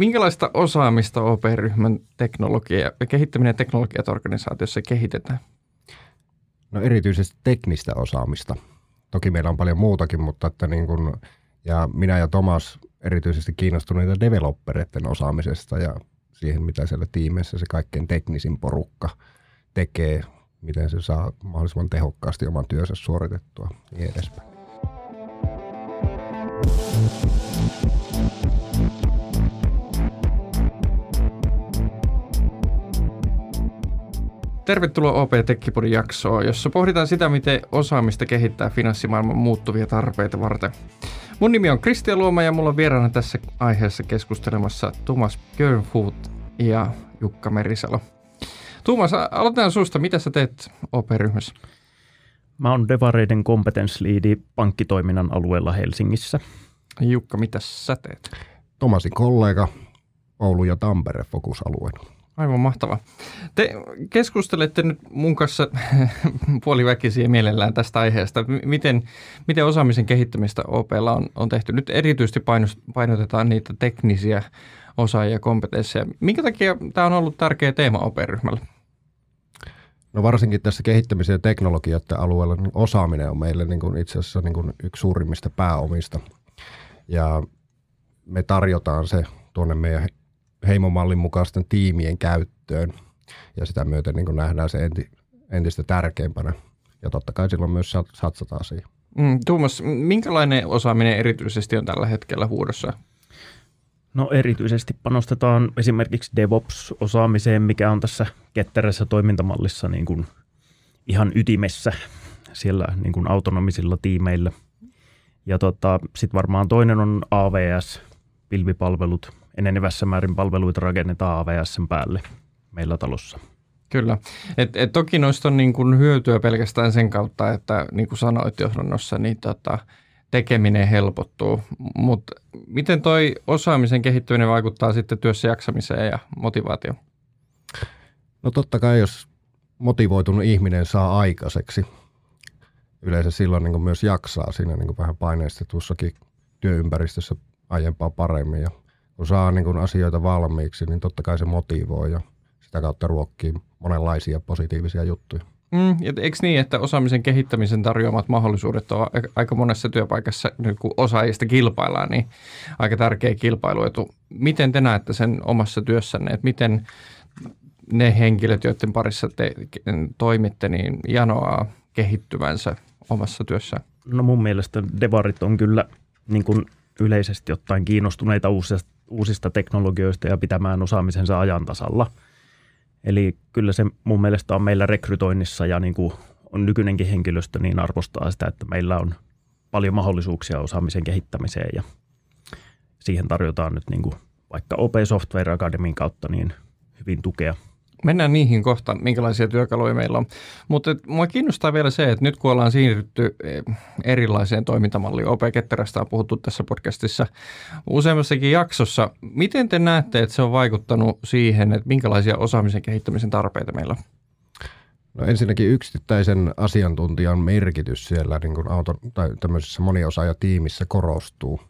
minkälaista osaamista OP-ryhmän teknologia, kehittäminen ja teknologiat organisaatiossa kehitetään? No erityisesti teknistä osaamista. Toki meillä on paljon muutakin, mutta että niin kuin, ja minä ja Tomas erityisesti kiinnostuneita developereiden osaamisesta ja siihen, mitä siellä tiimeissä se kaikkein teknisin porukka tekee, miten se saa mahdollisimman tehokkaasti oman työnsä suoritettua ja niin edespäin. Tervetuloa OP Tekkipodin jaksoon, jossa pohditaan sitä, miten osaamista kehittää finanssimaailman muuttuvia tarpeita varten. Mun nimi on Kristian Luoma ja mulla on vieraana tässä aiheessa keskustelemassa Thomas Björnfoot ja Jukka Merisalo. Tuomas, aloitetaan susta. Mitä sä teet OP-ryhmässä? Mä oon Devareiden kompetensliidi pankkitoiminnan alueella Helsingissä. Jukka, mitä sä teet? Tomasin kollega Oulu ja Tampere fokusalueena. Aivan mahtava. Te keskustelette nyt mun kanssa puoliväkisiä mielellään tästä aiheesta. Miten, miten osaamisen kehittämistä OPlla on, on tehty? Nyt erityisesti painotetaan niitä teknisiä osaajia ja kompetensseja. Minkä takia tämä on ollut tärkeä teema OP-ryhmälle? No varsinkin tässä kehittämisen ja teknologioiden alueella niin osaaminen on meille niin kuin itse asiassa niin kuin yksi suurimmista pääomista. Ja me tarjotaan se tuonne meidän heimomallin mukaisten tiimien käyttöön ja sitä myöten niin nähdään se enti, entistä tärkeimpänä. Ja totta kai silloin myös satsataan siihen. Mm, Tuomas, minkälainen osaaminen erityisesti on tällä hetkellä huudossa No erityisesti panostetaan esimerkiksi DevOps-osaamiseen, mikä on tässä ketterässä toimintamallissa niin kuin ihan ytimessä siellä niin kuin autonomisilla tiimeillä. Ja tota, sitten varmaan toinen on AVS, pilvipalvelut. Enenevässä määrin palveluita rakennetaan AVSn päälle meillä talossa. Kyllä. Et, et toki noista on niin kuin hyötyä pelkästään sen kautta, että niin kuin sanoit johdannossa, niin tota, tekeminen helpottuu. Mutta miten toi osaamisen kehittyminen vaikuttaa sitten työssä jaksamiseen ja motivaatioon? No totta kai, jos motivoitunut ihminen saa aikaiseksi, yleensä silloin niin myös jaksaa siinä niin vähän paineistetussakin työympäristössä aiempaa paremmin. Ja kun saa niin asioita valmiiksi, niin totta kai se motivoi ja sitä kautta ruokkii monenlaisia positiivisia juttuja. Mm, eikö niin, että osaamisen kehittämisen tarjoamat mahdollisuudet on aika monessa työpaikassa, nyt kun osaajista kilpaillaan, niin aika tärkeä kilpailuetu. Miten te näette sen omassa työssänne, että miten ne henkilöt, joiden parissa te toimitte, niin janoaa kehittyvänsä omassa työssään? No mun mielestä devarit on kyllä niin kuin yleisesti ottaen kiinnostuneita uusista, uusista teknologioista ja pitämään osaamisensa ajan tasalla – Eli kyllä se mun mielestä on meillä rekrytoinnissa ja niin kuin on nykyinenkin henkilöstö niin arvostaa sitä, että meillä on paljon mahdollisuuksia osaamisen kehittämiseen ja siihen tarjotaan nyt niin kuin vaikka OP Software Academyn kautta niin hyvin tukea – Mennään niihin kohta, minkälaisia työkaluja meillä on. Mutta mua kiinnostaa vielä se, että nyt kun ollaan siirrytty eh, erilaiseen toimintamalliin, OP Ketterästä on puhuttu tässä podcastissa useammassakin jaksossa. Miten te näette, että se on vaikuttanut siihen, että minkälaisia osaamisen kehittämisen tarpeita meillä on? No ensinnäkin yksittäisen asiantuntijan merkitys siellä niin kuin auto, tai tämmöisessä moniosaaja-tiimissä korostuu.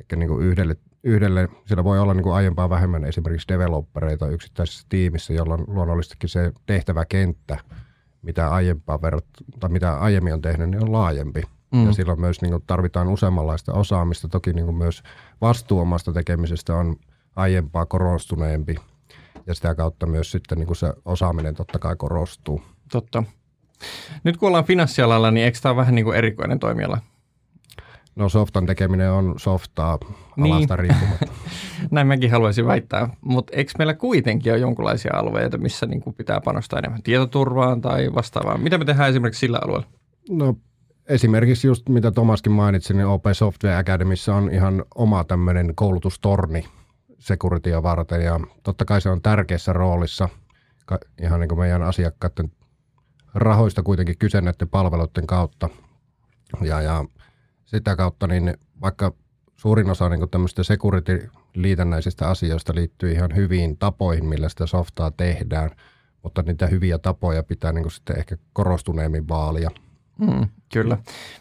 Eli niin kuin yhdelle yhdelle, siellä voi olla niin kuin aiempaa vähemmän esimerkiksi developereita yksittäisessä tiimissä, jolla on luonnollisestikin se tehtäväkenttä, mitä aiempaa verrat, tai mitä aiemmin on tehnyt, niin on laajempi. Mm. Ja silloin myös niin kuin tarvitaan useammanlaista osaamista. Toki niin kuin myös vastuu omasta tekemisestä on aiempaa korostuneempi. Ja sitä kautta myös sitten niin kuin se osaaminen totta kai korostuu. Totta. Nyt kun ollaan finanssialalla, niin eikö tämä ole vähän niin kuin erikoinen toimiala? No softan tekeminen on softaa niin. alasta riippumatta. Näin mäkin haluaisin väittää, mutta eikö meillä kuitenkin ole jonkinlaisia alueita, missä niin kuin pitää panostaa enemmän tietoturvaan tai vastaavaan? Mitä me tehdään esimerkiksi sillä alueella? No esimerkiksi just mitä Tomaskin mainitsi, niin OP Software Academyssä on ihan oma tämmöinen koulutustorni securitya varten ja totta kai se on tärkeässä roolissa ihan niin kuin meidän asiakkaiden rahoista kuitenkin kyse näiden palveluiden kautta. Ja, ja sitä kautta niin vaikka suurin osa niin tämmöistä security-liitännäisistä asioista liittyy ihan hyviin tapoihin, millä sitä softaa tehdään, mutta niitä hyviä tapoja pitää niin sitten ehkä korostuneemmin vaalia. Mm, kyllä.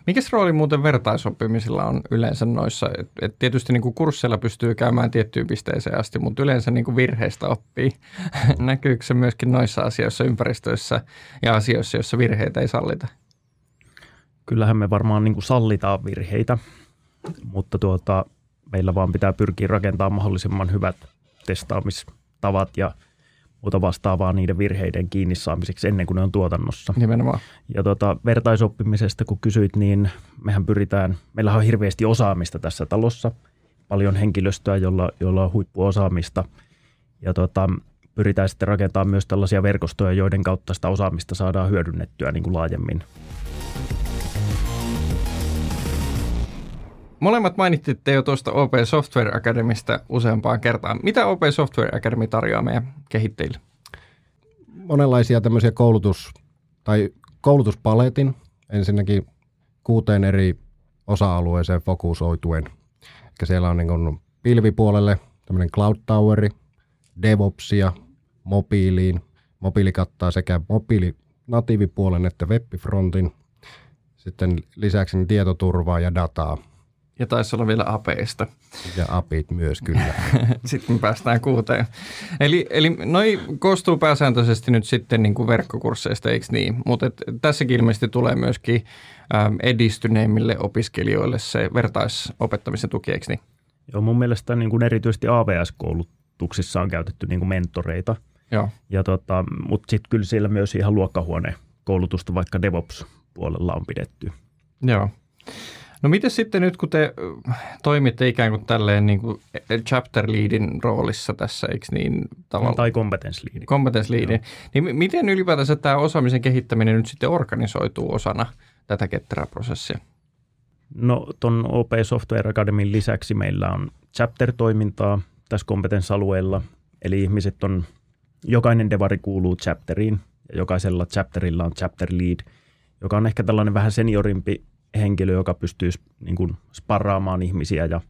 Mikäs rooli muuten vertaisoppimisilla on yleensä noissa? Et, et tietysti niin kursseilla pystyy käymään tiettyyn pisteeseen asti, mutta yleensä niin virheistä oppii. Näkyykö se myöskin noissa asioissa, ympäristöissä ja asioissa, joissa virheitä ei sallita? Kyllähän me varmaan niin kuin sallitaan virheitä, mutta tuota, meillä vaan pitää pyrkiä rakentamaan mahdollisimman hyvät testaamistavat ja – muuta vastaavaa niiden virheiden kiinni saamiseksi ennen kuin ne on tuotannossa. Nimenomaan. Ja tuota, vertaisoppimisesta kun kysyit, niin mehän pyritään, meillä on hirveästi osaamista tässä talossa, paljon henkilöstöä, jolla, jolla on huippuosaamista ja tuota, pyritään sitten rakentamaan myös tällaisia verkostoja, joiden kautta sitä osaamista saadaan hyödynnettyä niin kuin laajemmin. Molemmat mainitsitte jo tuosta OP Software Academista useampaan kertaan. Mitä OP Software Academy tarjoaa meidän kehittäjille? Monenlaisia tämmöisiä koulutus- tai koulutuspaletin ensinnäkin kuuteen eri osa-alueeseen fokusoituen. Eli siellä on niin pilvipuolelle tämmöinen Cloud Toweri, DevOpsia, mobiiliin. Mobiili kattaa sekä mobiili natiivipuolen että webfrontin. Sitten lisäksi tietoturvaa ja dataa – ja taisi olla vielä apeista. Ja apit myös, kyllä. sitten päästään kuuteen. Eli, eli noi koostuu pääsääntöisesti nyt sitten niin kuin verkkokursseista, eikö niin? Mutta tässäkin ilmeisesti tulee myöskin äm, edistyneimmille opiskelijoille se vertaisopettamisen tuki, eikö niin? Joo, mun mielestä niin kuin erityisesti AVS-koulutuksissa on käytetty niin kuin mentoreita. Joo. Ja tota, mutta sitten kyllä siellä myös ihan luokkahuone koulutusta vaikka DevOps-puolella on pidetty. Joo. No miten sitten nyt, kun te toimitte ikään kuin tälleen niin kuin chapter leadin roolissa tässä, eikö niin? Tavalla, tai competence leadin. Competence leadin. Niin miten ylipäätänsä tämä osaamisen kehittäminen nyt sitten organisoituu osana tätä ketterää-prosessia? No tuon OP Software Academyn lisäksi meillä on chapter-toimintaa tässä kompetenssalueella. Eli ihmiset on, jokainen devari kuuluu chapteriin ja jokaisella chapterilla on chapter lead, joka on ehkä tällainen vähän seniorimpi henkilö, joka pystyy niin kuin sparraamaan ihmisiä ja,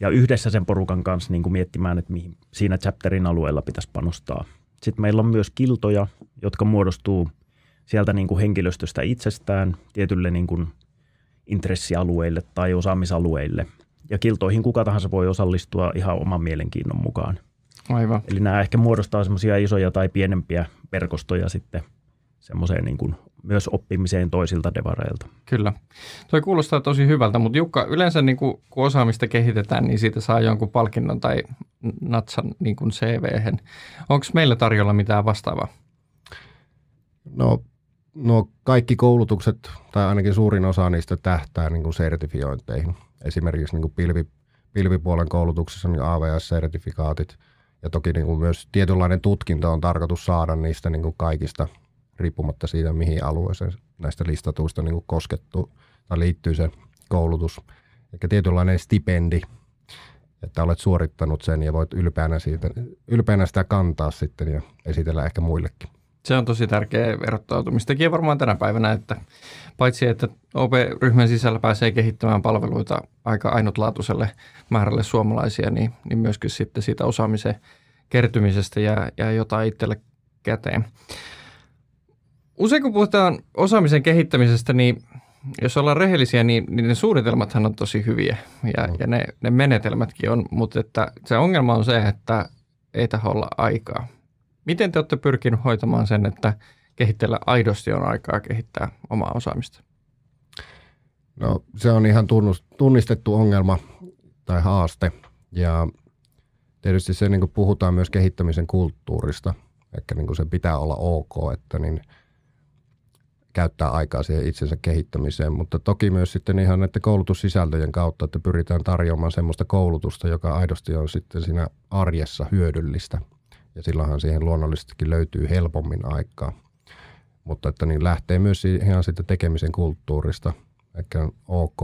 ja yhdessä sen porukan kanssa niin kuin miettimään, että mihin siinä chapterin alueella pitäisi panostaa. Sitten meillä on myös kiltoja, jotka muodostuu sieltä niin kuin henkilöstöstä itsestään tietylle niin kuin intressialueille tai osaamisalueille. Ja kiltoihin kuka tahansa voi osallistua ihan oman mielenkiinnon mukaan. Aivan. Eli nämä ehkä muodostaa semmoisia isoja tai pienempiä verkostoja sitten semmoiseen niin kuin myös oppimiseen toisilta devareilta. Kyllä. Toi kuulostaa tosi hyvältä, mutta Jukka, yleensä niin kuin, kun osaamista kehitetään, niin siitä saa jonkun palkinnon tai natsan niin kuin CV-hen. Onko meillä tarjolla mitään vastaavaa? No, no kaikki koulutukset, tai ainakin suurin osa niistä tähtää niin kuin sertifiointeihin. Esimerkiksi niin kuin pilvi, pilvipuolen koulutuksessa on niin AVS-sertifikaatit, ja toki niin kuin myös tietynlainen tutkinto on tarkoitus saada niistä niin kuin kaikista – riippumatta siitä, mihin alueeseen näistä listatuista niin koskettu tai liittyy se koulutus. Eli tietynlainen stipendi, että olet suorittanut sen ja voit ylpeänä, siitä, ylpeänä sitä kantaa sitten ja esitellä ehkä muillekin. Se on tosi tärkeä erottautumistakin varmaan tänä päivänä, että paitsi että OP-ryhmän sisällä pääsee kehittämään palveluita aika ainutlaatuiselle määrälle suomalaisia, niin, niin myöskin sitten siitä osaamisen kertymisestä ja, ja jotain itselle käteen. Usein kun puhutaan osaamisen kehittämisestä, niin jos ollaan rehellisiä, niin, niin ne suunnitelmathan on tosi hyviä ja, ja ne, ne menetelmätkin on, mutta että se ongelma on se, että ei tähän olla aikaa. Miten te olette pyrkineet hoitamaan sen, että kehitellä aidosti on aikaa kehittää omaa osaamista? No se on ihan tunnistettu ongelma tai haaste ja tietysti se niin puhutaan myös kehittämisen kulttuurista, että niin se pitää olla ok, että niin – käyttää aikaa siihen itsensä kehittämiseen, mutta toki myös sitten ihan näiden koulutussisältöjen kautta, että pyritään tarjoamaan semmoista koulutusta, joka aidosti on sitten siinä arjessa hyödyllistä. Ja silloinhan siihen luonnollisestikin löytyy helpommin aikaa. Mutta että niin lähtee myös ihan sitten tekemisen kulttuurista. Ehkä ok,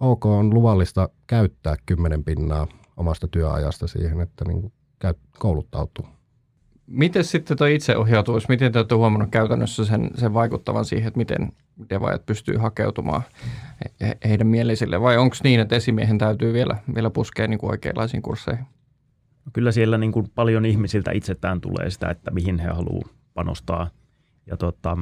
ok on luvallista käyttää kymmenen pinnaa omasta työajasta siihen, että niin kouluttautuu. Miten sitten tuo itseohjautuvuus, miten te olette huomannut käytännössä sen, sen vaikuttavan siihen, että miten devaajat pystyy hakeutumaan he, heidän mielisille? Vai onko niin, että esimiehen täytyy vielä, vielä puskea niin kuin oikeanlaisiin kursseihin? No kyllä siellä niin kuin paljon ihmisiltä itsetään tulee sitä, että mihin he haluavat panostaa. Ja tota,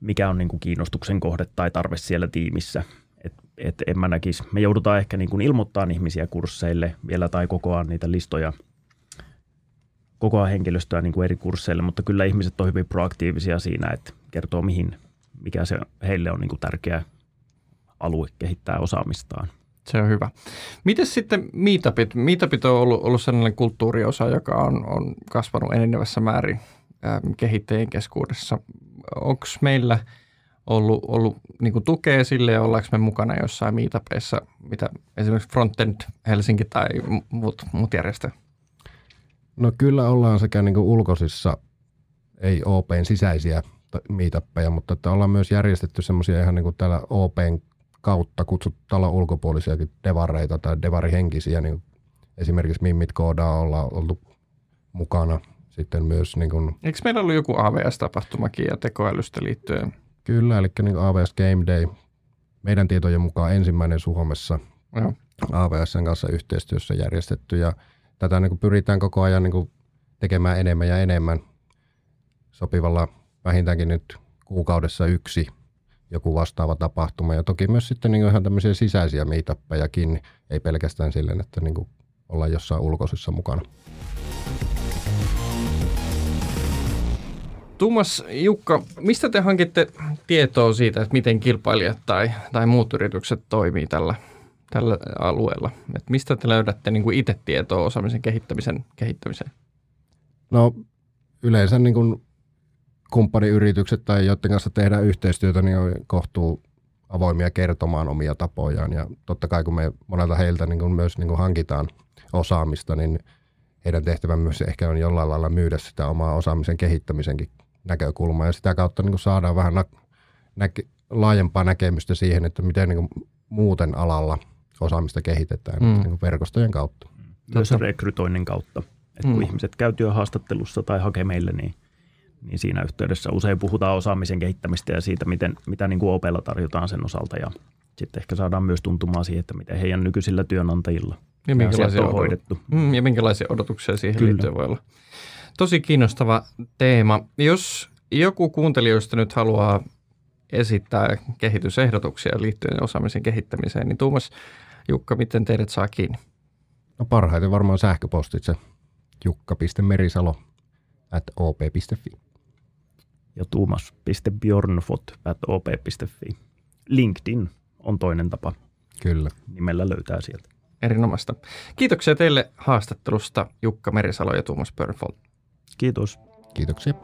mikä on niin kuin kiinnostuksen kohde tai tarve siellä tiimissä. Et, et en mä näkisi. Me joudutaan ehkä niin kuin ilmoittamaan ihmisiä kursseille vielä tai kokoaan niitä listoja, kokoaa henkilöstöä niin kuin eri kursseille, mutta kyllä ihmiset on hyvin proaktiivisia siinä, että kertoo mihin, mikä se heille on niin kuin tärkeä alue kehittää osaamistaan. Se on hyvä. Miten sitten meetupit? Meetupit on ollut, ollut sellainen kulttuuriosa, joka on, on kasvanut enenevässä määrin kehittäjien keskuudessa. Onko meillä ollut, ollut niin tukea sille ja ollaanko me mukana jossain meetupeissa, mitä esimerkiksi Frontend Helsinki tai muut, muut järjestää? No kyllä ollaan sekä niin ulkoisissa, ei OPn sisäisiä meetappeja, mutta että ollaan myös järjestetty semmoisia ihan niin kuin täällä OPn kautta kutsut talon ulkopuolisiakin devareita tai devarihenkisiä, niin esimerkiksi Mimmit Koodaa ollaan oltu mukana. Sitten myös niin kuin, Eikö meillä ollut joku AVS-tapahtumakin ja tekoälystä liittyen? Kyllä, eli niin AVS Game Day meidän tietojen mukaan ensimmäinen Suomessa Joo. AVSn kanssa yhteistyössä järjestetty ja tätä niin kuin pyritään koko ajan niin kuin tekemään enemmän ja enemmän sopivalla vähintäänkin nyt kuukaudessa yksi joku vastaava tapahtuma. Ja toki myös sitten niin ihan tämmöisiä sisäisiä meetappejakin, ei pelkästään silleen, että niin kuin ollaan jossain ulkoisessa mukana. Tuomas, Jukka, mistä te hankitte tietoa siitä, että miten kilpailijat tai, tai muut yritykset toimii tällä, tällä alueella? Et mistä te löydätte niin kuin itse tietoa osaamisen kehittämisen kehittämiseen? No yleensä niin kuin kumppaniyritykset tai joiden kanssa tehdään yhteistyötä, niin on kohtuu avoimia kertomaan omia tapojaan. Ja totta kai kun me monelta heiltä niin kuin myös niin kuin hankitaan osaamista, niin heidän tehtävän myös ehkä on jollain lailla myydä sitä omaa osaamisen kehittämisenkin näkökulmaa. Ja sitä kautta niin kuin saadaan vähän näke- laajempaa näkemystä siihen, että miten niin kuin muuten alalla osaamista kehitetään mm. niin kuin verkostojen kautta. Myös rekrytoinnin kautta. Että kun mm. ihmiset käy työhaastattelussa tai hakee meille, niin niin siinä yhteydessä usein puhutaan osaamisen kehittämistä ja siitä, miten, mitä niin kuin Opella tarjotaan sen osalta ja sitten ehkä saadaan myös tuntumaan siihen, että miten heidän nykyisillä työnantajilla ja minkälaisia on hoidettu. Mm, ja minkälaisia odotuksia siihen Kyllä. liittyen voi olla. Tosi kiinnostava teema. Jos joku kuuntelijoista nyt haluaa esittää kehitysehdotuksia liittyen osaamisen kehittämiseen, niin Tuomas, Jukka, miten teidät saa kiinni? No parhaiten varmaan sähköpostitse jukka.merisalo at op.fi ja tuumas.bjornfot.op.fi. LinkedIn on toinen tapa. Kyllä. Nimellä löytää sieltä. Erinomaista. Kiitoksia teille haastattelusta Jukka Merisalo ja Tuomas Björnfold. Kiitos. Kiitoksia.